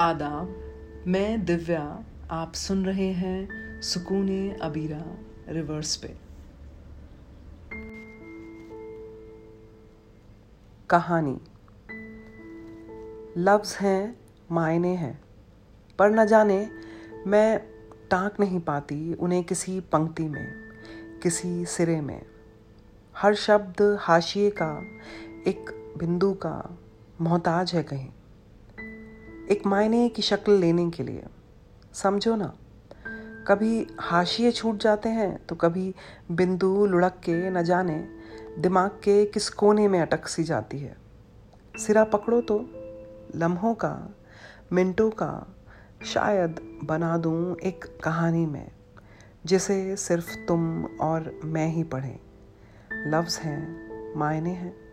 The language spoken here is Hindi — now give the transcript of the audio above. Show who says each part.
Speaker 1: आदाब मैं दिव्या, आप सुन रहे हैं सुकून अबीरा, रिवर्स पे। कहानी। लफ्ज़ हैं, मायने हैं। पर न जाने, मैं टाँक नहीं पाती उन्हें किसी पंक्ति में, किसी सिरे में। हर शब्द हाशिए का, एक बिंदु का, मोहताज है कहीं। एक मायने की शक्ल लेने के लिए। समझो ना, कभी हाशिए छूट जाते हैं तो कभी बिंदु लुढ़क के न जाने, दिमाग के किस कोने में अटक सी जाती है। सिरा पकड़ो तो लम्हों का, मिनटों का, शायद बना दूँ एक कहानी में, जिसे सिर्फ़ तुम और मैं ही पढ़ें। लफ्ज़ हैं, मायने हैं।